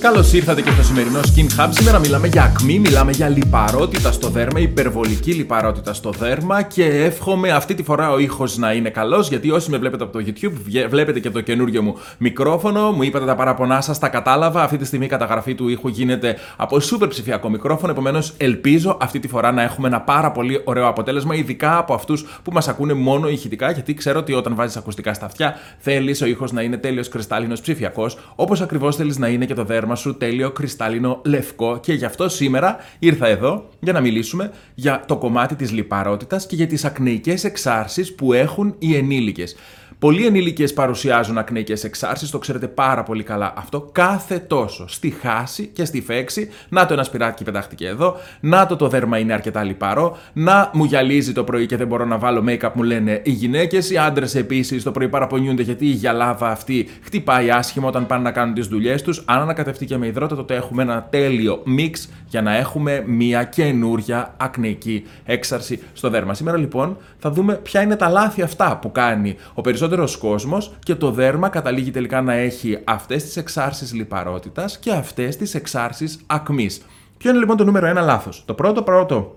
Καλώς ήρθατε και στο σημερινό Skin Hub. Σήμερα μιλάμε για ακμή, μιλάμε για λιπαρότητα στο δέρμα, υπερβολική λιπαρότητα στο δέρμα και εύχομαι αυτή τη φορά ο ήχος να είναι καλός γιατί όσοι με βλέπετε από το YouTube, βλέπετε και το καινούριο μου μικρόφωνο. Μου είπατε τα παραπονά σας, τα κατάλαβα. Αυτή τη στιγμή η καταγραφή του ήχου γίνεται από σούπερ ψηφιακό μικρόφωνο. Επομένως, ελπίζω αυτή τη φορά να έχουμε ένα πάρα πολύ ωραίο αποτέλεσμα, ειδικά από αυτούς που μας ακούνε μόνο ηχητικά, γιατί ξέρω ότι όταν βάζεις ακουστικά στα αυτιά θέλεις ο ήχος να είναι τέλειος κρυστάλλινος ψηφιακός, όπως ακριβώς θέλεις να είναι και το δέρμα σου τέλειο κρυστάλλινο λευκό και γι' αυτό σήμερα ήρθα εδώ για να μιλήσουμε για το κομμάτι της λιπαρότητας και για τις ακνεϊκές εξάρσεις που έχουν οι ενήλικες. Πολλοί ενήλικε παρουσιάζουν ακνεϊκέ εξάρσεις, το ξέρετε πάρα πολύ καλά αυτό. Κάθε τόσο. Στη χάση και στη φέξη. Να το ένα σπυράκι πετάχτηκε εδώ. Να το το δέρμα είναι αρκετά λιπαρό. Να μου γυαλίζει το πρωί και δεν μπορώ να βάλω make-up, μου λένε οι γυναίκες. Οι άντρες επίσης το πρωί παραπονιούνται γιατί η γυαλάβα αυτή χτυπάει άσχημα όταν πάνε να κάνουν τις δουλειές τους. Αν ανακατευτεί και με υδρότα, τότε έχουμε ένα τέλειο mix για να έχουμε μια καινούρια ακνεϊκή έξαρση στο δέρμα. Σήμερα λοιπόν θα δούμε ποια είναι τα λάθη αυτά που κάνει ο περισσότερος περισσότερος κόσμος και το δέρμα καταλήγει τελικά να έχει αυτές τις εξάρσεις λιπαρότητας και αυτές τις εξάρσεις ακμής. Ποιο είναι λοιπόν το νούμερο ένα λάθος; Το πρώτο πρώτο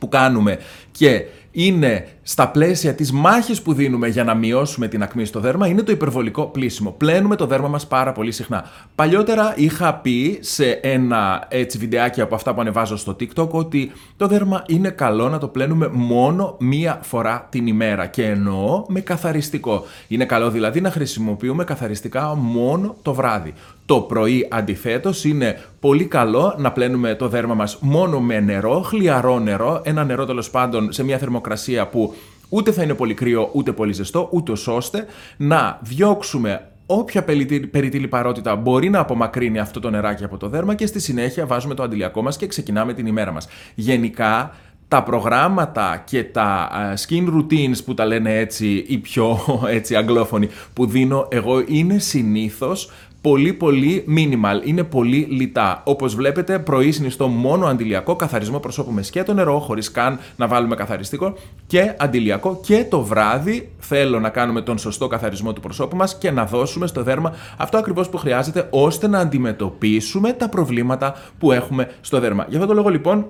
που κάνουμε και είναι στα πλαίσια της μάχης που δίνουμε για να μειώσουμε την ακμή στο δέρμα είναι το υπερβολικό πλήσιμο. Πλένουμε το δέρμα μας πάρα πολύ συχνά. Παλιότερα είχα πει σε ένα έτσι βιντεάκι από αυτά που ανεβάζω στο TikTok ότι το δέρμα είναι καλό να το πλένουμε μόνο μία φορά την ημέρα και εννοώ με καθαριστικό. Είναι καλό δηλαδή να χρησιμοποιούμε καθαριστικά μόνο το βράδυ. Το πρωί αντιθέτως είναι πολύ καλό να πλένουμε το δέρμα μας μόνο με νερό, χλιαρό νερό, ένα νερό τέλος πάντων σε μια θερμοκρασία που ούτε θα είναι πολύ κρύο ούτε πολύ ζεστό, ούτε ώστε να διώξουμε όποια περιττή λιπαρότητα μπορεί να απομακρύνει αυτό το νεράκι από το δέρμα και στη συνέχεια βάζουμε το αντιλιακό μας και ξεκινάμε την ημέρα μας. Γενικά τα προγράμματα και τα skin routines που τα λένε έτσι οι πιο έτσι αγγλόφωνοι που δίνω εγώ είναι συνήθως πολύ πολύ minimal, είναι πολύ λιτά. Όπως βλέπετε, πρωί συνιστώ μόνο αντιλιακό, καθαρισμό προσώπου με σκέτο νερό, χωρίς καν να βάλουμε καθαριστικό και αντιλιακό. Και το βράδυ θέλω να κάνουμε τον σωστό καθαρισμό του προσώπου μας και να δώσουμε στο δέρμα αυτό ακριβώς που χρειάζεται ώστε να αντιμετωπίσουμε τα προβλήματα που έχουμε στο δέρμα. Γι' αυτό το λόγο λοιπόν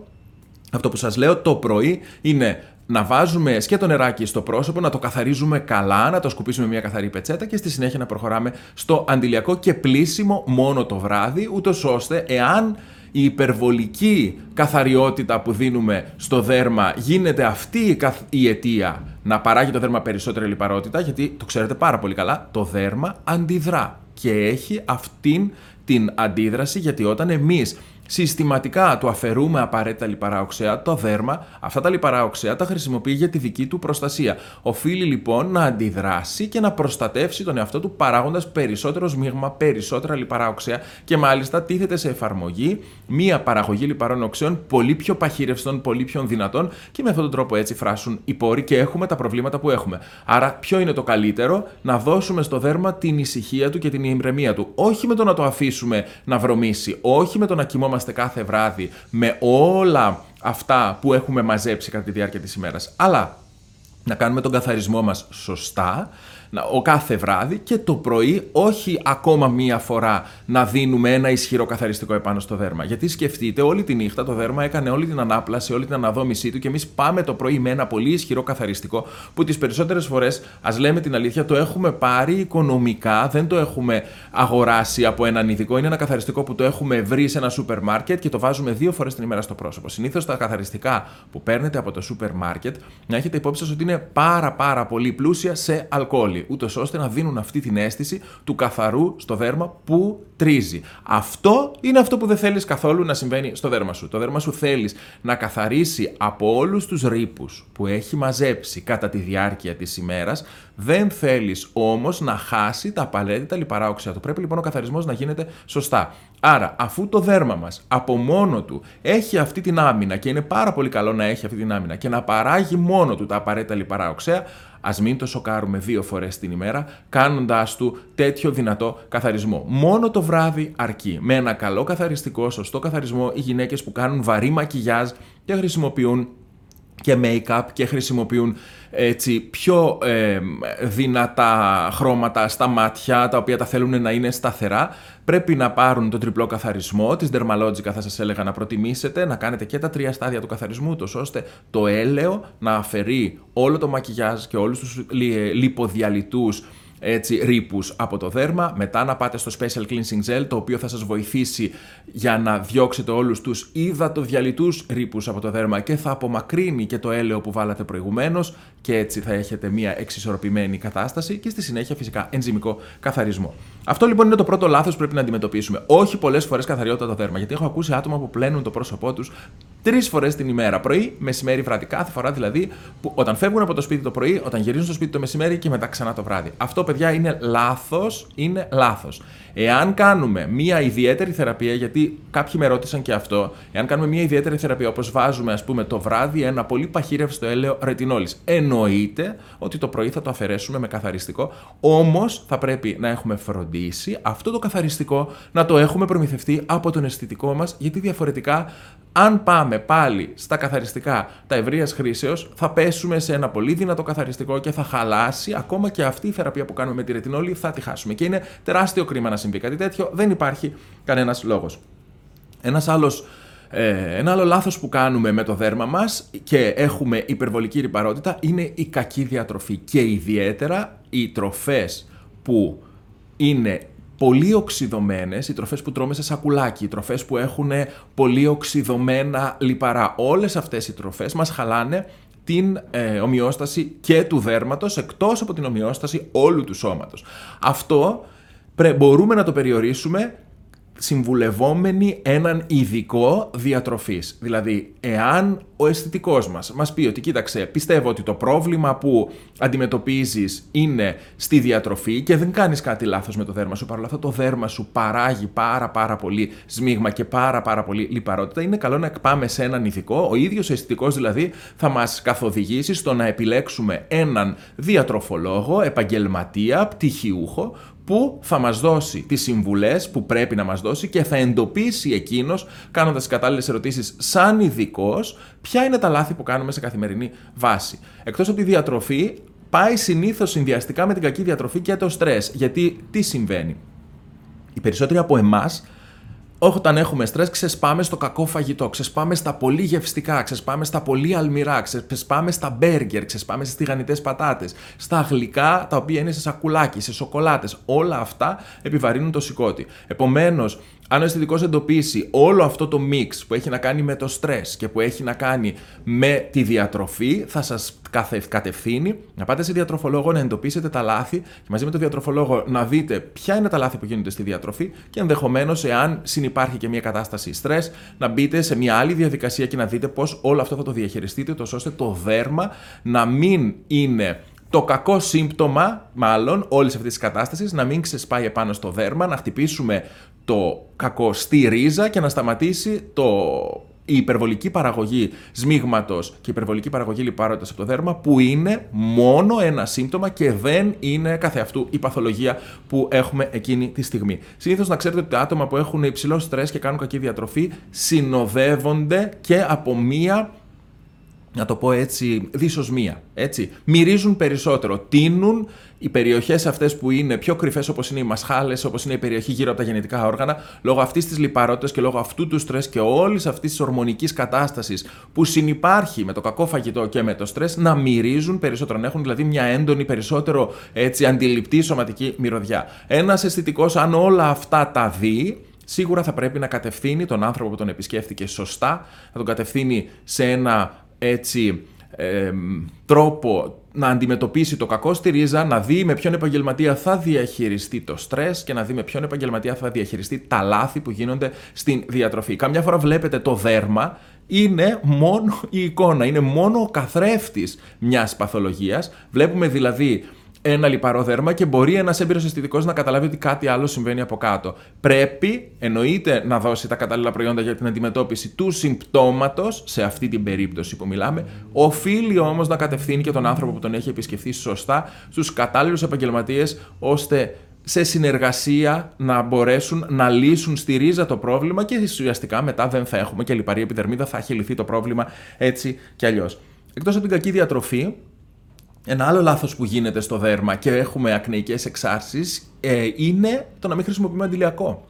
αυτό που σας λέω το πρωί είναι να βάζουμε σκέτο νεράκι στο πρόσωπο, να το καθαρίζουμε καλά, να το σκουπίσουμε μια καθαρή πετσέτα και στη συνέχεια να προχωράμε στο αντιλιακό και πλήσιμο μόνο το βράδυ, ούτως ώστε εάν η υπερβολική καθαριότητα που δίνουμε στο δέρμα γίνεται αυτή η αιτία να παράγει το δέρμα περισσότερη λιπαρότητα, γιατί το ξέρετε πάρα πολύ καλά, το δέρμα αντιδρά και έχει αυτήν την αντίδραση γιατί όταν εμείς συστηματικά του αφαιρούμε απαραίτητα λιπαρά οξέα, το δέρμα αυτά τα λιπαρά οξέα τα χρησιμοποιεί για τη δική του προστασία. Οφείλει λοιπόν να αντιδράσει και να προστατεύσει τον εαυτό του παράγοντας περισσότερο σμίγμα, περισσότερα λιπαρά οξέα και μάλιστα τίθεται σε εφαρμογή μία παραγωγή λιπαρών οξέων πολύ πιο παχύρευστων, πολύ πιο δυνατών και με αυτόν τον τρόπο έτσι φράσουν οι πόροι και έχουμε τα προβλήματα που έχουμε. Άρα, ποιο είναι το καλύτερο, να δώσουμε στο δέρμα την ησυχία του και την ηρεμία του. Όχι με το να το αφήσουμε να βρωμίσει, όχι με το να κοιμόμαστε κάθε βράδυ με όλα αυτά που έχουμε μαζέψει κατά τη διάρκεια της ημέρας, αλλά να κάνουμε τον καθαρισμό μας σωστά, ο κάθε βράδυ και το πρωί όχι ακόμα μία φορά να δίνουμε ένα ισχυρό καθαριστικό επάνω στο δέρμα. Γιατί σκεφτείτε, όλη τη νύχτα το δέρμα έκανε όλη την ανάπλαση, όλη την αναδόμησή του και εμείς πάμε το πρωί με ένα πολύ ισχυρό καθαριστικό που τις περισσότερες φορές, ας λέμε την αλήθεια, το έχουμε πάρει οικονομικά, δεν το έχουμε αγοράσει από έναν ειδικό. Είναι ένα καθαριστικό που το έχουμε βρει σε ένα σούπερ μάρκετ και το βάζουμε δύο φορές την ημέρα στο πρόσωπο. Συνήθως τα καθαριστικά που παίρνετε από το σούπερ μάρκετ να έχετε υπόψη σας ότι είναι πάρα πάρα πολύ πλούσια σε αλκοόλ ούτως ώστε να δίνουν αυτή την αίσθηση του καθαρού στο δέρμα που τρίζει. Αυτό είναι αυτό που δεν θέλεις καθόλου να συμβαίνει στο δέρμα σου. Το δέρμα σου θέλεις να καθαρίσει από όλους τους ρήπους που έχει μαζέψει κατά τη διάρκεια της ημέρας. Δεν θέλεις όμως να χάσει τα απαραίτητα λιπαρά οξέα του. Πρέπει λοιπόν ο καθαρισμός να γίνεται σωστά. Άρα, αφού το δέρμα μας από μόνο του έχει αυτή την άμυνα και είναι πάρα πολύ καλό να έχει αυτή την άμυνα και να παράγει μόνο του τα απαραίτητα λιπαρά οξέα, Α μην το σοκάρουμε δύο φορές την ημέρα, κάνοντάς του τέτοιο δυνατό καθαρισμό. Μόνο το βράδυ αρκεί. Με ένα καλό καθαριστικό, σωστό καθαρισμό, οι γυναίκες που κάνουν βαρύ μακιγιάζ και χρησιμοποιούν και make-up και χρησιμοποιούν έτσι, πιο ε, δυνατά χρώματα στα μάτια, τα οποία τα θέλουν να είναι σταθερά, πρέπει να πάρουν τον τριπλό καθαρισμό της Dermalogica θα σας έλεγα να προτιμήσετε, να κάνετε και τα τρία στάδια του καθαρισμού, τόσο ώστε το έλαιο να αφαιρεί όλο το μακιγιάζ και όλους τους λιποδιαλυτούς έτσι, ρήπους από το δέρμα, μετά να πάτε στο Special Cleansing Gel, το οποίο θα σας βοηθήσει για να διώξετε όλους τους υδατοδιαλυτούς ρήπους από το δέρμα και θα απομακρύνει και το έλαιο που βάλατε προηγουμένως και έτσι θα έχετε μια εξισορροπημένη κατάσταση και στη συνέχεια φυσικά ενζημικό καθαρισμό. Αυτό λοιπόν είναι το πρώτο λάθος που πρέπει να αντιμετωπίσουμε. Όχι πολλές φορές καθαριότητα το δέρμα. Γιατί έχω ακούσει άτομα που πλένουν το πρόσωπό τους τρεις φορές την ημέρα. Πρωί, μεσημέρι, βράδυ. Κάθε φορά δηλαδή που όταν φεύγουν από το σπίτι το πρωί, όταν γυρίζουν στο σπίτι το μεσημέρι και μετά ξανά το βράδυ. Αυτό, παιδιά, είναι λάθος. Είναι λάθος. Εάν κάνουμε μία ιδιαίτερη θεραπεία, γιατί κάποιοι με ρώτησαν και αυτό, εάν κάνουμε μία ιδιαίτερη θεραπεία, όπως βάζουμε, ας πούμε, το βράδυ ένα πολύ παχύρευστο έλαιο ρετινόλης, εννοείται ότι το πρωί θα το αφαιρέσουμε με καθαριστικό. Όμως θα πρέπει να έχουμε φροντίσει αυτό το καθαριστικό να το έχουμε προμηθευτεί από τον αισθητικό μας, γιατί διαφορετικά αν πάμε πάλι στα καθαριστικά τα ευρείας χρήσεως, θα πέσουμε σε ένα πολύ δυνατό καθαριστικό και θα χαλάσει ακόμα και αυτή η θεραπεία που κάνουμε με τη ρετινόλη, θα τη χάσουμε. Και είναι τεράστιο κρίμα να συμβεί κάτι τέτοιο, δεν υπάρχει κανένας λόγος. Ένας άλλος ε, ένα άλλο λάθος που κάνουμε με το δέρμα μας και έχουμε υπερβολική ρηπαρότητα είναι η κακή διατροφή και ιδιαίτερα οι τροφές που είναι πολύ οξυδωμένες, οι τροφές που τρώμε σε σακουλάκι, οι τροφές που έχουν πολύ οξυδωμένα λιπαρά. Όλες αυτές οι τροφές μας χαλάνε την ε, ομοιόσταση και του δέρματος εκτός από την ομοιόσταση όλου του σώματος. Αυτό μπορούμε να το περιορίσουμε συμβουλευόμενοι έναν ειδικό διατροφής. Δηλαδή, εάν ο αισθητικός μας μας πει ότι κοίταξε, πιστεύω ότι το πρόβλημα που αντιμετωπίζεις είναι στη διατροφή και δεν κάνεις κάτι λάθος με το δέρμα σου, παρόλα αυτά το δέρμα σου παράγει πάρα πάρα πολύ σμίγμα και πάρα πάρα πολύ λιπαρότητα, είναι καλό να πάμε σε έναν ειδικό, ο ίδιος ο αισθητικός δηλαδή θα μας καθοδηγήσει στο να επιλέξουμε έναν διατροφολόγο, επαγγελματία, πτυχιούχο, που θα μας δώσει τις συμβουλές που πρέπει να μας δώσει και θα εντοπίσει εκείνος, κάνοντας τις κατάλληλες ερωτήσεις σαν ειδικός, ποια είναι τα λάθη που κάνουμε σε καθημερινή βάση. Εκτός από τη διατροφή, πάει συνήθως συνδυαστικά με την κακή διατροφή και το στρες. Γιατί τι συμβαίνει; Οι περισσότεροι από εμάς όταν έχουμε στρες ξεσπάμε στο κακό φαγητό, ξεσπάμε στα πολύ γευστικά, ξεσπάμε στα πολύ αλμυρά, ξεσπάμε στα μπέργκερ, ξεσπάμε στις τηγανιτές πατάτες, στα γλυκά τα οποία είναι σε σακουλάκι, σε σοκολάτες. Όλα αυτά επιβαρύνουν το σηκώτη. Επομένως, αν ο αισθητικός εντοπίσει όλο αυτό το μίξ που έχει να κάνει με το στρες και που έχει να κάνει με τη διατροφή, θα σας κατευθύνει να πάτε σε διατροφολόγο να εντοπίσετε τα λάθη και μαζί με τον διατροφολόγο να δείτε ποια είναι τα λάθη που γίνονται στη διατροφή και ενδεχομένως, εάν συνεπάρχει και μια κατάσταση στρες, να μπείτε σε μια άλλη διαδικασία και να δείτε πώς όλο αυτό θα το διαχειριστείτε, τόσο ώστε το δέρμα να μην είναι το κακό σύμπτωμα, μάλλον, όλης αυτής της κατάστασης να μην ξεσπάει επάνω στο δέρμα, να χτυπήσουμε το κακό στη ρίζα και να σταματήσει το η υπερβολική παραγωγή σμίγματος και η υπερβολική παραγωγή λιπάροντας από το δέρμα, που είναι μόνο ένα σύμπτωμα και δεν είναι καθεαυτού η παθολογία που έχουμε εκείνη τη στιγμή. Συνήθως να ξέρετε ότι τα άτομα που έχουν υψηλό στρες και κάνουν κακή διατροφή συνοδεύονται και από μία να το πω έτσι, δυσοσμία. Έτσι. Μυρίζουν περισσότερο, τίνουν οι περιοχές αυτές που είναι πιο κρυφές, όπως είναι οι μασχάλες, όπως είναι η περιοχή γύρω από τα γενετικά όργανα, λόγω αυτής της λιπαρότητας και λόγω αυτού του στρες και όλης αυτής της ορμονικής κατάστασης που συνυπάρχει με το κακό φαγητό και με το στρες, να μυρίζουν περισσότερο. Να έχουν δηλαδή μια έντονη, περισσότερο έτσι, αντιληπτή σωματική μυρωδιά. Ένας αισθητικός, αν όλα αυτά τα δει, σίγουρα θα πρέπει να κατευθύνει τον άνθρωπο που τον επισκέφθηκε σωστά, να τον κατευθύνει σε ένα έτσι τρόπο να αντιμετωπίσει το κακό στη ρίζα, να δει με ποιον επαγγελματία θα διαχειριστεί το στρες και να δει με ποιον επαγγελματία θα διαχειριστεί τα λάθη που γίνονται στην διατροφή. Καμιά φορά βλέπετε το δέρμα είναι μόνο η εικόνα, είναι μόνο ο καθρέφτης μιας παθολογίας. Βλέπουμε δηλαδή ένα λιπαρό δέρμα και μπορεί ένας έμπειρος αισθητικός να καταλάβει ότι κάτι άλλο συμβαίνει από κάτω. Πρέπει, εννοείται, να δώσει τα κατάλληλα προϊόντα για την αντιμετώπιση του συμπτώματος, σε αυτή την περίπτωση που μιλάμε. Οφείλει όμως να κατευθύνει και τον άνθρωπο που τον έχει επισκεφθεί σωστά στους κατάλληλους επαγγελματίες, ώστε σε συνεργασία να μπορέσουν να λύσουν στη ρίζα το πρόβλημα και ουσιαστικά μετά δεν θα έχουμε και λιπαρή επιδερμίδα, θα έχει λυθεί το πρόβλημα έτσι κι αλλιώς. Εκτός από την κακή διατροφή, ένα άλλο λάθος που γίνεται στο δέρμα και έχουμε ακνεϊκές εξάρσεις ε, είναι το να μην χρησιμοποιούμε αντιλιακό.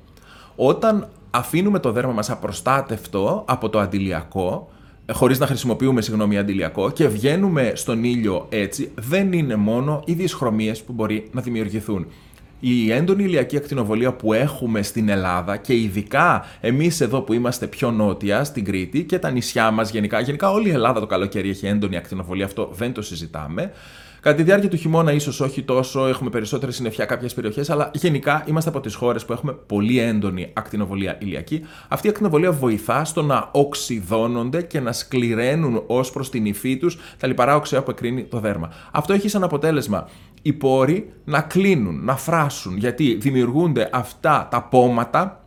Όταν αφήνουμε το δέρμα μας απροστάτευτο από το αντιλιακό, ε, χωρίς να χρησιμοποιούμε συγγνώμη αντιλιακό και βγαίνουμε στον ήλιο έτσι, δεν είναι μόνο οι δυσχρωμίες που μπορεί να δημιουργηθούν η έντονη ηλιακή ακτινοβολία που έχουμε στην Ελλάδα και ειδικά εμείς εδώ που είμαστε πιο νότια, στην Κρήτη και τα νησιά μας γενικά, γενικά όλη η Ελλάδα το καλοκαίρι έχει έντονη ακτινοβολία, αυτό δεν το συζητάμε. Κατά τη διάρκεια του χειμώνα, ίσως όχι τόσο, έχουμε περισσότερη συννεφιά κάποιες περιοχές, αλλά γενικά είμαστε από τις χώρες που έχουμε πολύ έντονη ακτινοβολία ηλιακή. Αυτή η ακτινοβολία βοηθά στο να οξυδώνονται και να σκληραίνουν ως προς την υφή τους τα λιπαρά οξέα που εκρίνει το δέρμα. Αυτό έχει σαν αποτέλεσμα οι πόροι να κλείνουν, να φράσουν, γιατί δημιουργούνται αυτά τα πόματα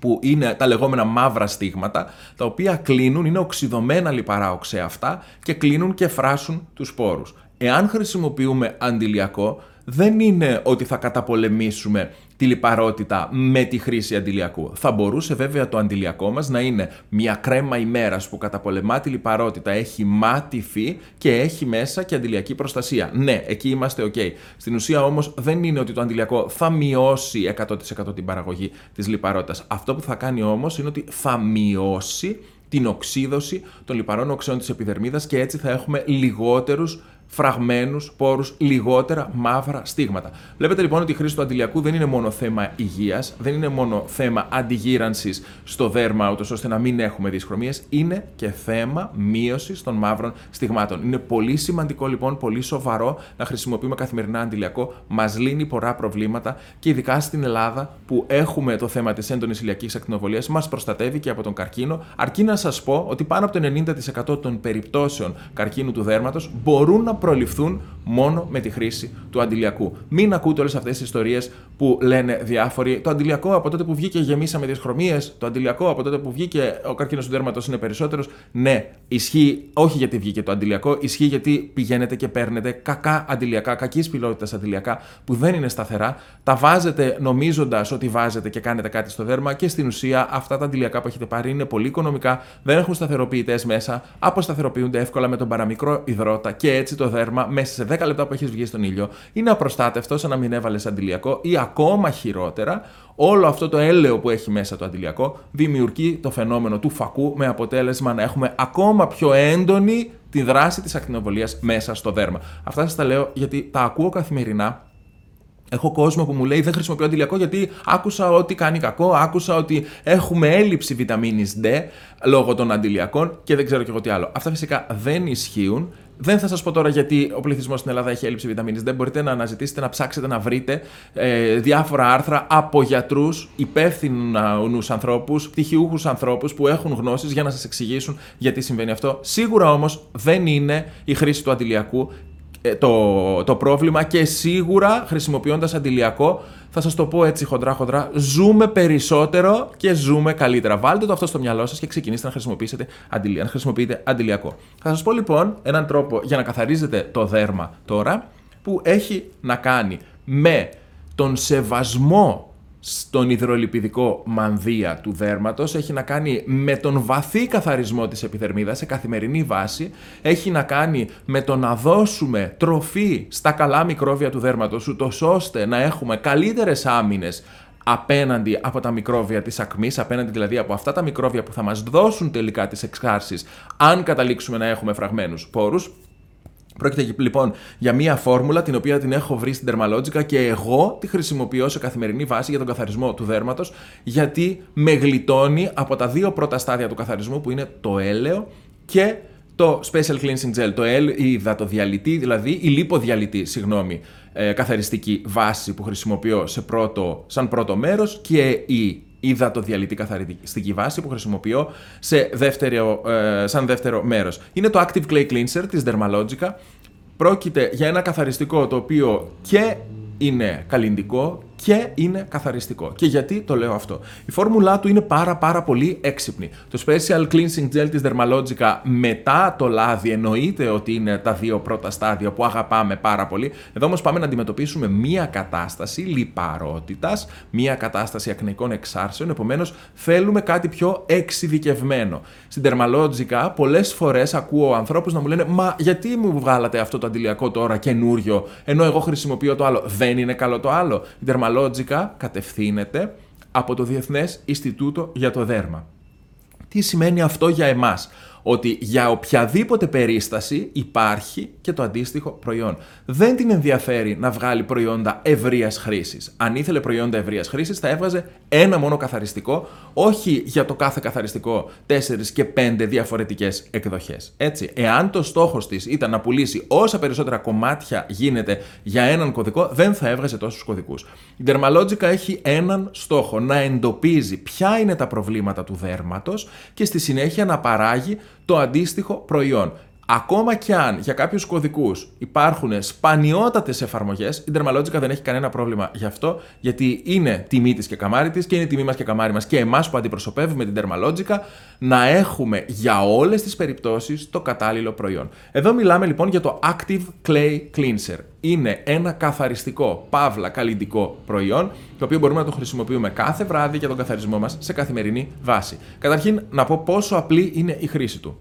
που είναι τα λεγόμενα μαύρα στίγματα, τα οποία κλείνουν, είναι οξυδωμένα λιπαρά οξέα αυτά και κλείνουν και φράσουν τους σπόρους εάν χρησιμοποιούμε αντιλιακό, δεν είναι ότι θα καταπολεμήσουμε τη λιπαρότητα με τη χρήση αντιλιακού. Θα μπορούσε βέβαια το αντιλιακό μας να είναι μια κρέμα ημέρας που καταπολεμά τη λιπαρότητα, έχει μάτι φύ και έχει μέσα και αντιλιακή προστασία. Ναι, εκεί είμαστε ok. Στην ουσία όμως δεν είναι ότι το αντιλιακό θα μειώσει 100% την παραγωγή της λιπαρότητας. Αυτό που θα κάνει όμως είναι ότι θα μειώσει την οξύδωση των λιπαρών οξέων της επιδερμίδας και έτσι θα έχουμε λιγότερους φραγμένους πόρους, λιγότερα μαύρα στίγματα. Βλέπετε λοιπόν ότι η χρήση του αντιλιακού δεν είναι μόνο θέμα υγείας, δεν είναι μόνο θέμα αντιγύρανσης στο δέρμα, ούτως ώστε να μην έχουμε δυσχρωμίες, είναι και θέμα μείωσης των μαύρων στιγμάτων. Είναι πολύ σημαντικό λοιπόν, πολύ σοβαρό να χρησιμοποιούμε καθημερινά αντιλιακό. Μας λύνει πολλά προβλήματα και ειδικά στην Ελλάδα που έχουμε το θέμα της έντονης ηλιακής ακτινοβολίας, μας προστατεύει και από τον καρκίνο. Αρκεί να σας πω ότι πάνω από το 90% των περιπτώσεων καρκίνου του δέρματος μπορούν να προληφθούν μόνο με τη χρήση του αντιλιακού. Μην ακούτε όλες αυτές τις ιστορίες που λένε διάφοροι. Το αντιλιακό από τότε που βγήκε γεμίσαμε τις χρωμίες. Το αντιλιακό από τότε που βγήκε ο καρκίνος του δέρματος είναι περισσότερος. Ναι, ισχύει όχι γιατί βγήκε το αντιλιακό, ισχύει γιατί πηγαίνετε και παίρνετε κακά αντιλιακά, κακής ποιότητα αντιλιακά που δεν είναι σταθερά. Τα βάζετε νομίζοντας ότι βάζετε και κάνετε κάτι στο δέρμα και στην ουσία αυτά τα αντιλιακά που έχετε πάρει είναι πολύ οικονομικά, δεν έχουν σταθεροποιητές μέσα, αποσταθεροποιούνται εύκολα με τον παραμικρό υδρότα και έτσι το δέρμα μέσα σε 10 λεπτά που έχεις βγει στον ήλιο είναι απροστάτευτο σαν να μην έβαλες αντιλιακό ή ακόμα χειρότερα, όλο αυτό το έλαιο που έχει μέσα το αντιλιακό δημιουργεί το φαινόμενο του φακού με αποτέλεσμα να έχουμε ακόμα πιο έντονη τη δράση της ακτινοβολίας μέσα στο δέρμα. Αυτά σας τα λέω γιατί τα ακούω καθημερινά Έχω κόσμο που μου λέει δεν χρησιμοποιώ αντιλιακό γιατί άκουσα ότι κάνει κακό, άκουσα ότι έχουμε έλλειψη βιταμίνης D λόγω των αντιλιακών και δεν ξέρω και εγώ τι άλλο. Αυτά φυσικά δεν ισχύουν. Δεν θα σας πω τώρα γιατί ο πληθυσμός στην Ελλάδα έχει έλλειψη βιταμίνης. Δεν μπορείτε να αναζητήσετε, να ψάξετε, να βρείτε ε, διάφορα άρθρα από γιατρούς, υπεύθυνους ανθρώπους, πτυχιούχους ανθρώπους που έχουν γνώσεις για να σας εξηγήσουν γιατί συμβαίνει αυτό. Σίγουρα όμως δεν είναι η χρήση του αντιλιακού ε, το, το πρόβλημα και σίγουρα χρησιμοποιώντας αντιλιακό, θα σας το πω έτσι χοντρά-χοντρά, ζούμε περισσότερο και ζούμε καλύτερα. Βάλτε το αυτό στο μυαλό σας και ξεκινήστε να χρησιμοποιήσετε να χρησιμοποιείτε αντιλιακό. Θα σας πω λοιπόν έναν τρόπο για να καθαρίζετε το δέρμα τώρα που έχει να κάνει με τον σεβασμό στον υδρολιπιδικό μανδύα του δέρματος, έχει να κάνει με τον βαθύ καθαρισμό της επιδερμίδας σε καθημερινή βάση, έχει να κάνει με το να δώσουμε τροφή στα καλά μικρόβια του δέρματος, ούτως ώστε να έχουμε καλύτερες άμυνες απέναντι από τα μικρόβια της ακμής, απέναντι δηλαδή από αυτά τα μικρόβια που θα μας δώσουν τελικά τις εξάρσεις, αν καταλήξουμε να έχουμε φραγμένους πόρους, Πρόκειται λοιπόν για μία φόρμουλα την οποία την έχω βρει στην Dermalogica και εγώ τη χρησιμοποιώ σε καθημερινή βάση για τον καθαρισμό του δέρματος γιατί με γλιτώνει από τα δύο πρώτα στάδια του καθαρισμού που είναι το έλαιο και το Special Cleansing Gel, το L, η υδατοδιαλυτή, δηλαδή η λιποδιαλυτή, συγγνώμη, ε, καθαριστική βάση που χρησιμοποιώ σε πρώτο, σαν πρώτο μέρος και η υδατοδιαλυτή καθαριστική βάση που χρησιμοποιώ σε δεύτερο, ε, σαν δεύτερο μέρος. Είναι το Active Clay Cleanser της Dermalogica. Πρόκειται για ένα καθαριστικό το οποίο και είναι καλλιντικό και είναι καθαριστικό. Και γιατί το λέω αυτό. Η φόρμουλά του είναι πάρα πάρα πολύ έξυπνη. Το Special Cleansing Gel της Dermalogica μετά το λάδι εννοείται ότι είναι τα δύο πρώτα στάδια που αγαπάμε πάρα πολύ. Εδώ όμως πάμε να αντιμετωπίσουμε μία κατάσταση λιπαρότητας, μία κατάσταση ακνικών εξάρσεων, επομένως θέλουμε κάτι πιο εξειδικευμένο. Στην Dermalogica πολλές φορές ακούω ανθρώπους να μου λένε «Μα γιατί μου βγάλατε αυτό το αντιλιακό τώρα καινούριο, ενώ εγώ χρησιμοποιώ το άλλο, δεν είναι καλό το άλλο». Η Dermalogica κατευθύνεται από το Διεθνές Ινστιτούτο για το Δέρμα. Τι σημαίνει αυτό για εμάς; Ότι για οποιαδήποτε περίσταση υπάρχει και το αντίστοιχο προϊόν. Δεν την ενδιαφέρει να βγάλει προϊόντα ευρείας χρήσης. Αν ήθελε προϊόντα ευρείας χρήσης, θα έβγαζε ένα μόνο καθαριστικό, όχι για το κάθε καθαριστικό 4 και 5 διαφορετικές εκδοχές. Έτσι, εάν το στόχος της ήταν να πουλήσει όσα περισσότερα κομμάτια γίνεται για έναν κωδικό, δεν θα έβγαζε τόσους κωδικούς. Η Dermalogica έχει έναν στόχο, να εντοπίζει ποια είναι τα προβλήματα του δέρματος και στη συνέχεια να παράγει το αντίστοιχο προϊόν. Ακόμα και αν για κάποιους κωδικούς υπάρχουν σπανιότατες εφαρμογές, η Dermalogica δεν έχει κανένα πρόβλημα γι' αυτό, γιατί είναι τιμή της και καμάρι της και είναι τιμή μας και καμάρι μας και εμάς που αντιπροσωπεύουμε την Dermalogica να έχουμε για όλες τις περιπτώσεις το κατάλληλο προϊόν. Εδώ μιλάμε λοιπόν για το Active Clay Cleanser. Είναι ένα καθαριστικό, παύλα, καλλιντικό προϊόν, το οποίο μπορούμε να το χρησιμοποιούμε κάθε βράδυ για τον καθαρισμό μας σε καθημερινή βάση. Καταρχήν, να πω πόσο απλή είναι η χρήση του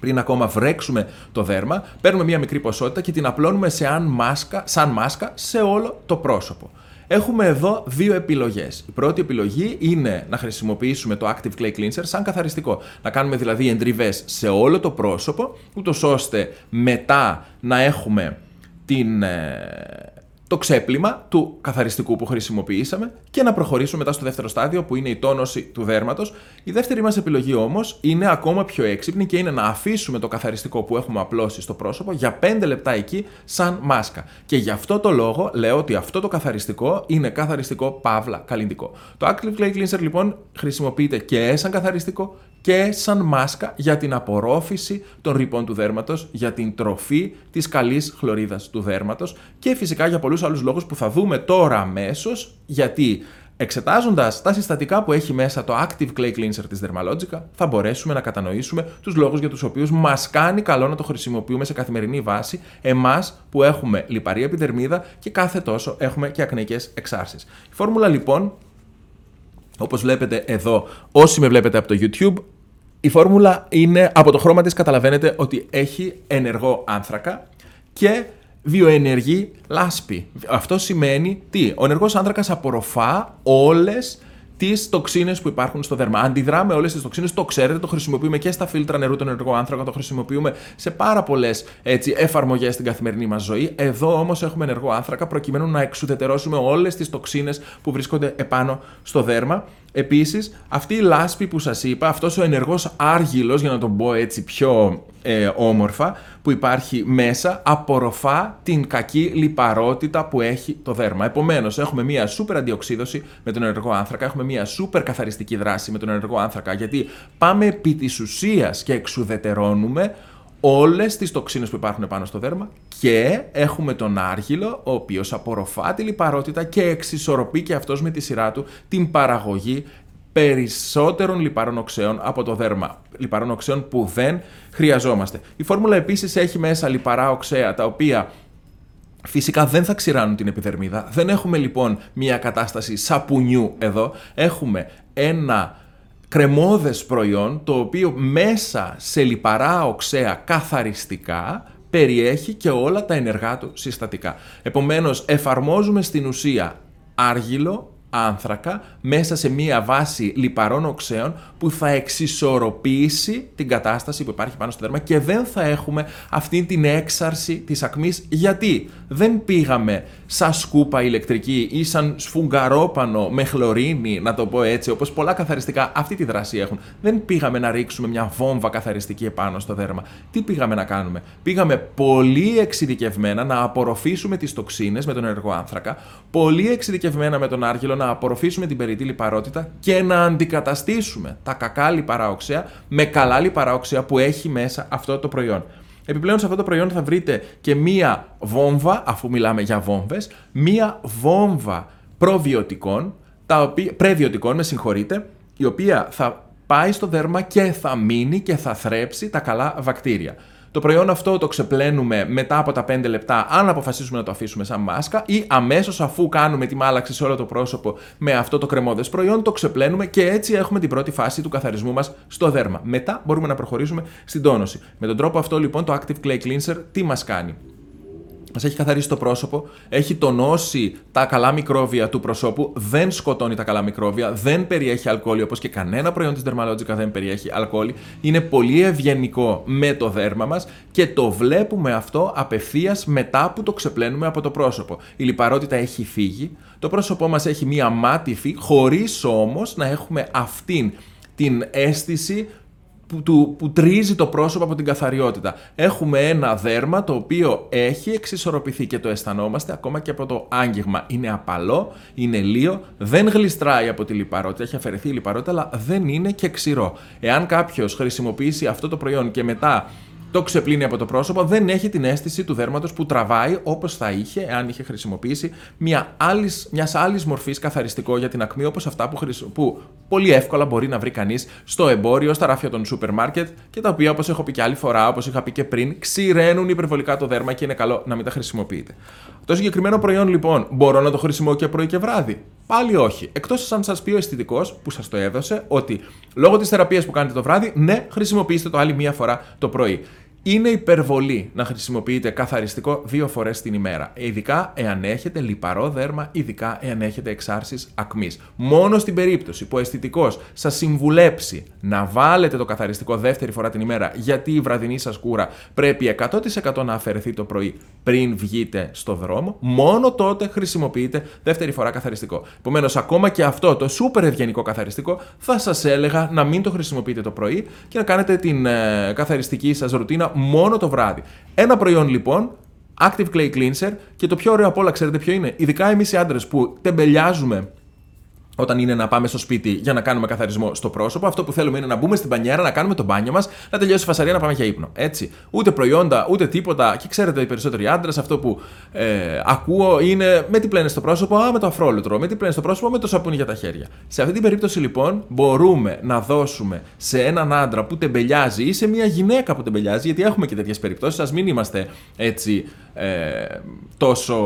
πριν ακόμα βρέξουμε το δέρμα, παίρνουμε μία μικρή ποσότητα και την απλώνουμε σε αν μάσκα, σαν μάσκα σε όλο το πρόσωπο. Έχουμε εδώ δύο επιλογές. Η πρώτη επιλογή είναι να χρησιμοποιήσουμε το Active Clay Cleanser σαν καθαριστικό. Να κάνουμε δηλαδή εντριβές σε όλο το πρόσωπο, ούτως ώστε μετά να έχουμε την, ε, το ξέπλυμα του καθαριστικού που χρησιμοποιήσαμε και να προχωρήσουμε μετά στο δεύτερο στάδιο που είναι η τόνωση του δέρματος. Η δεύτερη μας επιλογή όμως είναι ακόμα πιο έξυπνη και είναι να αφήσουμε το καθαριστικό που έχουμε απλώσει στο πρόσωπο για 5 λεπτά εκεί σαν μάσκα. Και γι' αυτό το λόγο λέω ότι αυτό το καθαριστικό είναι καθαριστικό παύλα καλλιντικό. Το Active Clay Cleanser λοιπόν χρησιμοποιείται και σαν καθαριστικό και σαν μάσκα για την απορρόφηση των ρηπών του δέρματος, για την τροφή της καλής χλωρίδας του δέρματος και φυσικά για πολλούς άλλους λόγους που θα δούμε τώρα αμέσως γιατί Εξετάζοντας τα συστατικά που έχει μέσα το Active Clay Cleanser της Dermalogica, θα μπορέσουμε να κατανοήσουμε τους λόγους για τους οποίους μας κάνει καλό να το χρησιμοποιούμε σε καθημερινή βάση, εμάς που έχουμε λιπαρή επιδερμίδα και κάθε τόσο έχουμε και ακνεϊκέ εξάρσεις. Η φόρμουλα λοιπόν όπως βλέπετε εδώ, όσοι με βλέπετε από το YouTube, η φόρμουλα είναι, από το χρώμα της καταλαβαίνετε ότι έχει ενεργό άνθρακα και βιοενεργή λάσπη. Αυτό σημαίνει τι, ο ενεργός άνθρακας απορροφά όλες τις τοξίνες που υπάρχουν στο δέρμα. Αντιδρά με όλες τις τοξίνες, το ξέρετε, το χρησιμοποιούμε και στα φίλτρα νερού των ενεργό άνθρακα, το χρησιμοποιούμε σε πάρα πολλές εφαρμογές στην καθημερινή μας ζωή. Εδώ όμως έχουμε ενεργό άνθρακα προκειμένου να εξουδετερώσουμε όλες τις τοξίνες που βρίσκονται επάνω στο δέρμα. Επίσης, αυτή η λάσπη που σας είπα, αυτός ο ενεργός άργυλος, για να τον πω έτσι πιο ε, όμορφα, που υπάρχει μέσα, απορροφά την κακή λιπαρότητα που έχει το δέρμα. Επομένως, έχουμε μία σούπερ αντιοξίδωση με τον ενεργό άνθρακα, έχουμε μία σούπερ καθαριστική δράση με τον ενεργό άνθρακα, γιατί πάμε επί της ουσίας και εξουδετερώνουμε όλες τις τοξίνες που υπάρχουν πάνω στο δέρμα και έχουμε τον άργυλο, ο οποίος απορροφά τη λιπαρότητα και εξισορροπεί και αυτός με τη σειρά του την παραγωγή περισσότερων λιπαρών οξέων από το δέρμα. Λιπαρών οξέων που δεν χρειαζόμαστε. Η φόρμουλα επίσης έχει μέσα λιπαρά οξέα τα οποία Φυσικά δεν θα ξηράνουν την επιδερμίδα. Δεν έχουμε λοιπόν μια κατάσταση σαπουνιού εδώ. Έχουμε ένα κρεμόδες προϊόν το οποίο μέσα σε λιπαρά οξέα καθαριστικά περιέχει και όλα τα ενεργά του συστατικά. Επομένως εφαρμόζουμε στην ουσία άργυλο, άνθρακα μέσα σε μία βάση λιπαρών οξέων που θα εξισορροπήσει την κατάσταση που υπάρχει πάνω στο δέρμα και δεν θα έχουμε αυτή την έξαρση της ακμής. Γιατί δεν πήγαμε σαν σκούπα ηλεκτρική ή σαν σφουγγαρόπανο με χλωρίνη, να το πω έτσι, όπως πολλά καθαριστικά αυτή τη δράση έχουν. Δεν πήγαμε να ρίξουμε μια βόμβα καθαριστική επάνω στο δέρμα. Τι πήγαμε να κάνουμε; Πήγαμε πολύ εξειδικευμένα να απορροφήσουμε τις τοξίνες με τον ενεργό άνθρακα, πολύ εξειδικευμένα με τον άργυλο να απορροφήσουμε την περιττή λιπαρότητα και να αντικαταστήσουμε τα κακά λιπαρά οξέα με καλά λιπαρά οξέα που έχει μέσα αυτό το προϊόν. Επιπλέον σε αυτό το προϊόν θα βρείτε και μία βόμβα, αφού μιλάμε για βόμβες, μία βόμβα προβιωτικών, τα οποία, πρεβιωτικών, με συγχωρείτε, η οποία θα πάει στο δέρμα και θα μείνει και θα θρέψει τα καλά βακτήρια. Το προϊόν αυτό το ξεπλένουμε μετά από τα 5 λεπτά, αν αποφασίσουμε να το αφήσουμε σαν μάσκα, ή αμέσως αφού κάνουμε τη μάλαξη σε όλο το πρόσωπο με αυτό το κρεμόδες προϊόν, το ξεπλένουμε και έτσι έχουμε την πρώτη φάση του καθαρισμού μας στο δέρμα. Μετά μπορούμε να προχωρήσουμε στην τόνωση. Με τον τρόπο αυτό λοιπόν το Active Clay Cleanser τι μας κάνει; Μας έχει καθαρίσει το πρόσωπο, έχει τονώσει τα καλά μικρόβια του προσώπου, δεν σκοτώνει τα καλά μικρόβια, δεν περιέχει αλκοόλ όπως και κανένα προϊόν της Dermalogica δεν περιέχει αλκοόλ. Είναι πολύ ευγενικό με το δέρμα μας και το βλέπουμε αυτό απευθείας μετά που το ξεπλένουμε από το πρόσωπο. Η λιπαρότητα έχει φύγει, το πρόσωπό μας έχει μία μάτι χωρίς όμως να έχουμε αυτήν την αίσθηση που, του, που τρίζει το πρόσωπο από την καθαριότητα. Έχουμε ένα δέρμα το οποίο έχει εξισορροπηθεί και το αισθανόμαστε ακόμα και από το άγγιγμα. Είναι απαλό, είναι λίο, δεν γλιστράει από τη λιπαρότητα, έχει αφαιρεθεί η λιπαρότητα, αλλά δεν είναι και ξηρό. Εάν κάποιος χρησιμοποιήσει αυτό το προϊόν και μετά το ξεπλύνει από το πρόσωπο, δεν έχει την αίσθηση του δέρματος που τραβάει όπως θα είχε εάν είχε χρησιμοποιήσει μια άλλης, μιας άλλης μορφής καθαριστικό για την ακμή όπως αυτά που, που πολύ εύκολα μπορεί να βρει κανείς στο εμπόριο, στα ράφια των σούπερ μάρκετ και τα οποία όπως έχω πει και άλλη φορά, όπως είχα πει και πριν, ξηραίνουν υπερβολικά το δέρμα και είναι καλό να μην τα χρησιμοποιείτε. Το συγκεκριμένο προϊόν λοιπόν μπορώ να το χρησιμοποιώ και πρωί και βράδυ; Πάλι όχι. Εκτός αν σας πει ο αισθητικός που σας το έδωσε ότι λόγω της θεραπείας που κάνετε το βράδυ, ναι, χρησιμοποιήστε το άλλη μία φορά το πρωί. Είναι υπερβολή να χρησιμοποιείτε καθαριστικό δύο φορές την ημέρα. Ειδικά εάν έχετε λιπαρό δέρμα, ειδικά εάν έχετε εξάρσει ακμής. Μόνο στην περίπτωση που ο αισθητικός σας συμβουλέψει να βάλετε το καθαριστικό δεύτερη φορά την ημέρα, γιατί η βραδινή σας κούρα πρέπει 100% να αφαιρεθεί το πρωί πριν βγείτε στο δρόμο, μόνο τότε χρησιμοποιείτε δεύτερη φορά καθαριστικό. Επομένως, ακόμα και αυτό το σούπερ ευγενικό καθαριστικό θα σας έλεγα να μην το χρησιμοποιείτε το πρωί και να κάνετε την ε, καθαριστική σας ρουτίνα μόνο το βράδυ. Ένα προϊόν λοιπόν, Active Clay Cleanser και το πιο ωραίο από όλα, ξέρετε ποιο είναι; Ειδικά εμείς οι άντρες που τεμπελιάζουμε όταν είναι να πάμε στο σπίτι για να κάνουμε καθαρισμό στο πρόσωπο. Αυτό που θέλουμε είναι να μπούμε στην πανιέρα, να κάνουμε το μπάνιο μας, να τελειώσει η φασαρία, να πάμε για ύπνο. Έτσι. Ούτε προϊόντα, ούτε τίποτα. Και ξέρετε, οι περισσότεροι άντρες, αυτό που ε, ακούω είναι με τι πλένε στο πρόσωπο, α, με το αφρόλουτρο. Με τι πλένε στο πρόσωπο, με το σαπούνι για τα χέρια. Σε αυτή την περίπτωση λοιπόν μπορούμε να δώσουμε σε έναν άντρα που τεμπελιάζει ή σε μια γυναίκα που τεμπελιάζει, γιατί έχουμε και τέτοιες περιπτώσεις, ας μην είμαστε έτσι ε, τόσο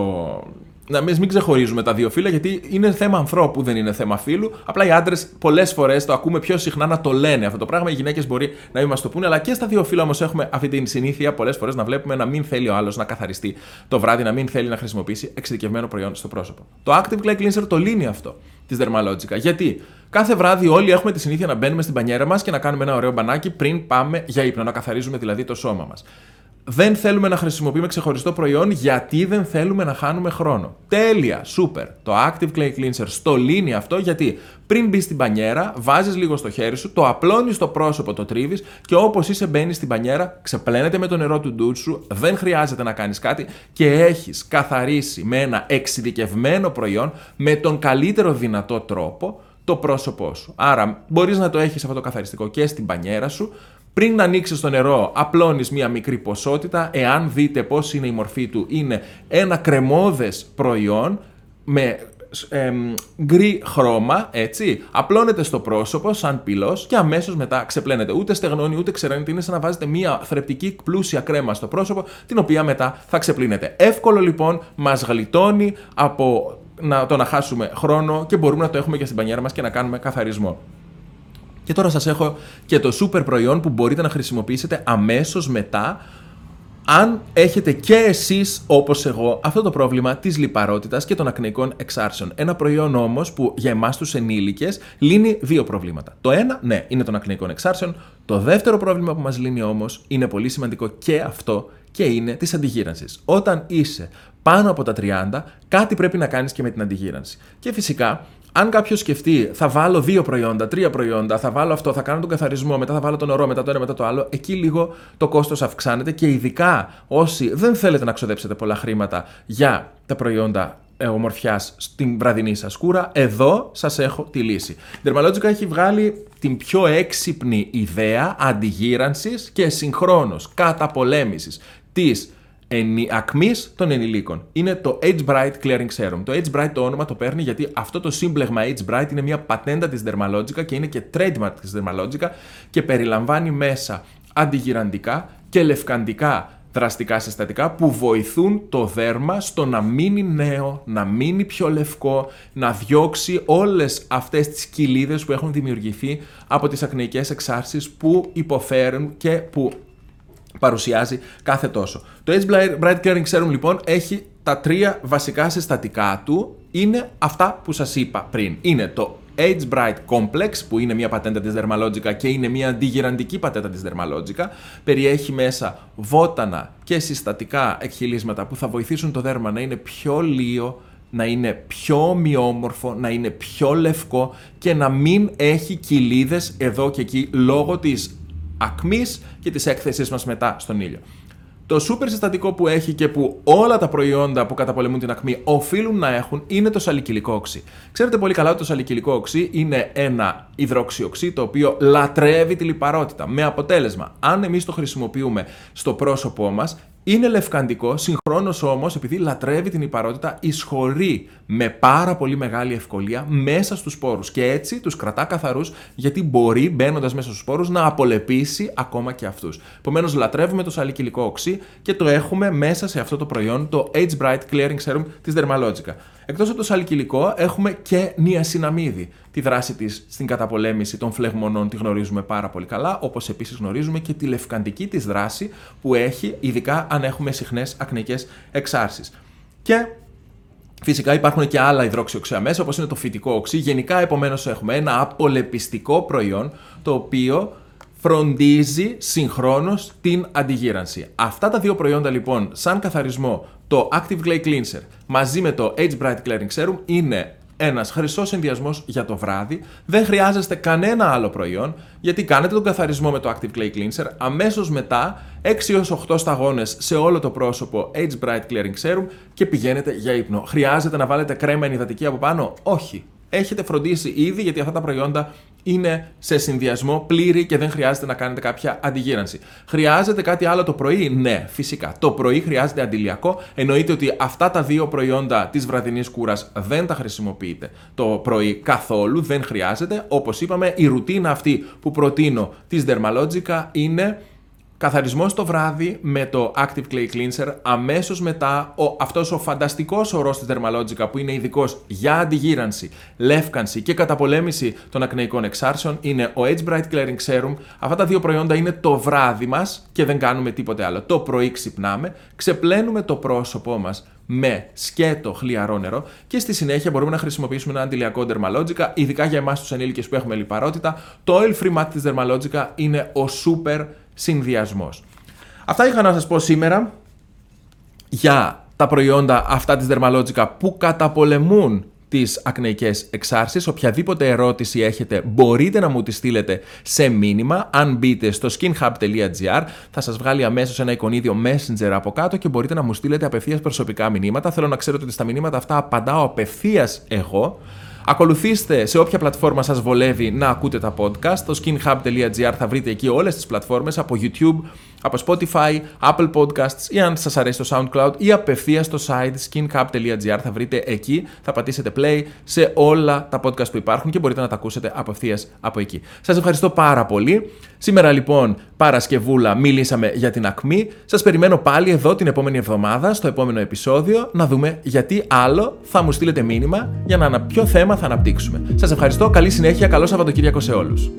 να μην ξεχωρίζουμε τα δύο φύλλα, γιατί είναι θέμα ανθρώπου, δεν είναι θέμα φύλου. Απλά οι άντρες πολλές φορές το ακούμε πιο συχνά να το λένε αυτό το πράγμα. Οι γυναίκες μπορεί να μην μας το πούνε, αλλά και στα δύο φύλλα όμως έχουμε αυτή την συνήθεια πολλές φορές να βλέπουμε να μην θέλει ο άλλος να καθαριστεί το βράδυ, να μην θέλει να χρησιμοποιήσει εξειδικευμένο προϊόν στο πρόσωπο. Το Active Clay Cleanser το λύνει αυτό της Dermalogica. Γιατί κάθε βράδυ όλοι έχουμε τη συνήθεια να μπαίνουμε στην πανιέρα μας και να κάνουμε ένα ωραίο μπανάκι πριν πάμε για ύπνο, να καθαρίζουμε δηλαδή το σώμα μας δεν θέλουμε να χρησιμοποιούμε ξεχωριστό προϊόν γιατί δεν θέλουμε να χάνουμε χρόνο. Τέλεια, σούπερ. Το Active Clay Cleanser στο λύνει αυτό γιατί πριν μπεις στην πανιέρα, βάζεις λίγο στο χέρι σου, το απλώνεις στο πρόσωπο, το τρίβεις και όπως είσαι μπαίνει στην πανιέρα, ξεπλένεται με το νερό του ντούτ σου, δεν χρειάζεται να κάνεις κάτι και έχεις καθαρίσει με ένα εξειδικευμένο προϊόν με τον καλύτερο δυνατό τρόπο το πρόσωπό σου. Άρα μπορείς να το έχεις αυτό το καθαριστικό και στην πανιέρα σου, πριν να ανοίξεις το νερό, απλώνεις μία μικρή ποσότητα. Εάν δείτε πώς είναι η μορφή του, είναι ένα κρεμόδε προϊόν με ε, γκρι χρώμα, έτσι. Απλώνεται στο πρόσωπο σαν πυλός και αμέσως μετά ξεπλένεται. Ούτε στεγνώνει ούτε ξεραίνεται. Είναι σαν να βάζετε μία θρεπτική πλούσια κρέμα στο πρόσωπο, την οποία μετά θα ξεπλύνεται. Εύκολο λοιπόν, μας γλιτώνει από να, το να χάσουμε χρόνο και μπορούμε να το έχουμε και στην πανιέρα μας και να κάνουμε καθαρισμό. Και τώρα σας έχω και το super προϊόν που μπορείτε να χρησιμοποιήσετε αμέσως μετά αν έχετε και εσείς όπως εγώ αυτό το πρόβλημα της λιπαρότητας και των ακνεϊκών εξάρσεων. Ένα προϊόν όμως που για εμάς τους ενήλικες λύνει δύο προβλήματα. Το ένα, ναι, είναι των ακνεϊκών εξάρσεων. Το δεύτερο πρόβλημα που μας λύνει όμως είναι πολύ σημαντικό και αυτό και είναι της αντιγύρανσης. Όταν είσαι πάνω από τα 30, κάτι πρέπει να κάνεις και με την αντιγύρανση. Και φυσικά αν κάποιος σκεφτεί, θα βάλω δύο προϊόντα, τρία προϊόντα, θα βάλω αυτό, θα κάνω τον καθαρισμό, μετά θα βάλω τον ορό, μετά το ένα, μετά το άλλο, εκεί λίγο το κόστος αυξάνεται και ειδικά όσοι δεν θέλετε να ξοδέψετε πολλά χρήματα για τα προϊόντα ε, ομορφιάς στην βραδινή σας κούρα, εδώ σας έχω τη λύση. Η Dermalogica έχει βγάλει την πιο έξυπνη ιδέα αντιγύρανσης και συγχρόνως καταπολέμησης της ακμής των ενηλίκων. Είναι το Age Bright Clearing Serum. Το Age Bright το όνομα το παίρνει γιατί αυτό το σύμπλεγμα Age Bright είναι μια πατέντα της Dermalogica και είναι και trademark της Dermalogica και περιλαμβάνει μέσα αντιγυραντικά και λευκαντικά δραστικά συστατικά που βοηθούν το δέρμα στο να μείνει νέο, να μείνει πιο λευκό, να διώξει όλες αυτές τις κοιλίδες που έχουν δημιουργηθεί από τις ακνεϊκές εξάρσεις που υποφέρουν και που παρουσιάζει κάθε τόσο. Το Age Bright Caring Serum λοιπόν έχει τα τρία βασικά συστατικά του, είναι αυτά που σας είπα πριν. Είναι το Age Bright Complex, που είναι μια πατέντα της Dermalogica και είναι μια αντιγυραντική πατέντα της Dermalogica, περιέχει μέσα βότανα και συστατικά εκχυλίσματα που θα βοηθήσουν το δέρμα να είναι πιο λίο, να είναι πιο ομοιόμορφο, να είναι πιο λευκό και να μην έχει κοιλίδες εδώ και εκεί λόγω της ακμής και της έκθεσης μας μετά στον ήλιο. Το σούπερ συστατικό που έχει και που όλα τα προϊόντα που καταπολεμούν την ακμή οφείλουν να έχουν είναι το σαλικυλικό οξύ. Ξέρετε πολύ καλά ότι το σαλικυλικό οξύ είναι ένα υδροξιοξύ το οποίο λατρεύει τη λιπαρότητα. Με αποτέλεσμα, αν εμείς το χρησιμοποιούμε στο πρόσωπό μας, είναι λευκαντικό, συγχρόνως όμως, επειδή λατρεύει την υπαρότητα, εισχωρεί με πάρα πολύ μεγάλη ευκολία μέσα στους σπόρους. Και έτσι τους κρατά καθαρούς, γιατί μπορεί μπαίνοντας μέσα στους σπόρους να απολεπίσει ακόμα και αυτούς. Επομένως, λατρεύουμε το σαλικυλικό οξύ και το έχουμε μέσα σε αυτό το προϊόν, το Age Bright Clearing Serum της Dermalogica. Εκτός από το σαλικυλικό, έχουμε και νιασιναμίδη. Τη δράση της στην καταπολέμηση των φλεγμονών τη γνωρίζουμε πάρα πολύ καλά, όπως επίσης γνωρίζουμε και τη λευκαντική της δράση που έχει, ειδικά αν έχουμε συχνές ακνικές εξάρσεις. Και Φυσικά υπάρχουν και άλλα υδρόξιο μέσα, όπως είναι το φυτικό οξύ. Γενικά, επομένως, έχουμε ένα απολεπιστικό προϊόν το οποίο φροντίζει συγχρόνως την αντιγύρανση. Αυτά τα δύο προϊόντα λοιπόν, σαν καθαρισμό, το Active Clay Cleanser μαζί με το Age Bright Clearing Serum είναι ένας χρυσός συνδυασμό για το βράδυ. Δεν χρειάζεστε κανένα άλλο προϊόν, γιατί κάνετε τον καθαρισμό με το Active Clay Cleanser. Αμέσως μετά, 6 έως 8 σταγόνες σε όλο το πρόσωπο Age Bright Clearing Serum και πηγαίνετε για ύπνο. Χρειάζεται να βάλετε κρέμα ενυδατική από πάνω, όχι. Έχετε φροντίσει ήδη γιατί αυτά τα προϊόντα είναι σε συνδυασμό πλήρη και δεν χρειάζεται να κάνετε κάποια αντιγύρανση. Χρειάζεται κάτι άλλο το πρωί, ναι, φυσικά. Το πρωί χρειάζεται αντιλιακό. Εννοείται ότι αυτά τα δύο προϊόντα της βραδινής κούρας δεν τα χρησιμοποιείτε το πρωί καθόλου, δεν χρειάζεται. Όπως είπαμε, η ρουτίνα αυτή που προτείνω της Dermalogica είναι Καθαρισμός το βράδυ με το Active Clay Cleanser, αμέσως μετά ο, αυτός ο φανταστικός ορός της Dermalogica που είναι ειδικός για αντιγύρανση, λεύκανση και καταπολέμηση των ακνεϊκών εξάρσεων είναι ο Age Bright Clearing Serum. Αυτά τα δύο προϊόντα είναι το βράδυ μας και δεν κάνουμε τίποτε άλλο. Το πρωί ξυπνάμε, ξεπλένουμε το πρόσωπό μας με σκέτο χλιαρό νερό και στη συνέχεια μπορούμε να χρησιμοποιήσουμε ένα αντιλιακό Dermalogica, ειδικά για εμάς τους ενήλικες που έχουμε λιπαρότητα. Το Oil Free Matte της Dermalogica είναι ο super συνδυασμός. Αυτά είχα να σας πω σήμερα για τα προϊόντα αυτά της Dermalogica που καταπολεμούν τις ακνεϊκές εξάρσεις. Οποιαδήποτε ερώτηση έχετε μπορείτε να μου τη στείλετε σε μήνυμα. Αν μπείτε στο skinhub.gr θα σας βγάλει αμέσως ένα εικονίδιο messenger από κάτω και μπορείτε να μου στείλετε απευθείας προσωπικά μηνύματα. Θέλω να ξέρετε ότι στα μηνύματα αυτά απαντάω απευθείας εγώ. Ακολουθήστε σε όποια πλατφόρμα σας βολεύει να ακούτε τα podcast. Στο skinhub.gr θα βρείτε εκεί όλες τις πλατφόρμες από YouTube, από Spotify, Apple Podcasts ή αν σας αρέσει το SoundCloud ή απευθείας στο site skinhub.gr θα βρείτε εκεί, θα πατήσετε play σε όλα τα podcast που υπάρχουν και μπορείτε να τα ακούσετε απευθεία από εκεί. Σας ευχαριστώ πάρα πολύ. Σήμερα λοιπόν Παρασκευούλα μιλήσαμε για την ακμή. Σας περιμένω πάλι εδώ την επόμενη εβδομάδα στο επόμενο επεισόδιο να δούμε γιατί άλλο θα μου στείλετε μήνυμα για να ποιο θέμα θα αναπτύξουμε. Σας ευχαριστώ, καλή συνέχεια, καλό Σαββατοκύριακο σε όλους.